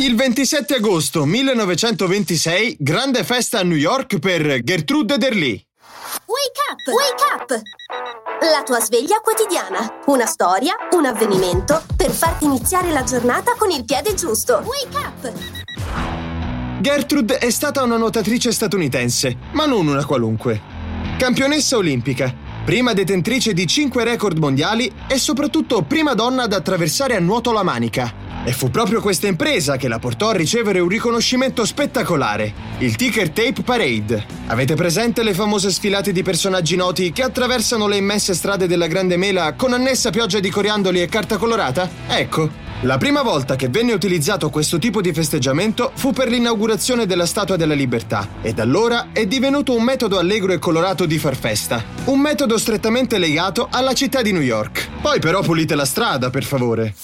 Il 27 agosto 1926, grande festa a New York per Gertrude Derlì. Wake up! Wake up! La tua sveglia quotidiana. Una storia, un avvenimento per farti iniziare la giornata con il piede giusto. Wake up! Gertrude è stata una nuotatrice statunitense, ma non una qualunque. Campionessa olimpica, prima detentrice di 5 record mondiali e soprattutto prima donna ad attraversare a nuoto la Manica. E fu proprio questa impresa che la portò a ricevere un riconoscimento spettacolare, il Ticker Tape Parade. Avete presente le famose sfilate di personaggi noti che attraversano le immense strade della Grande Mela con annessa pioggia di coriandoli e carta colorata? Ecco, la prima volta che venne utilizzato questo tipo di festeggiamento fu per l'inaugurazione della Statua della Libertà e da allora è divenuto un metodo allegro e colorato di far festa. Un metodo strettamente legato alla città di New York. Poi però pulite la strada, per favore.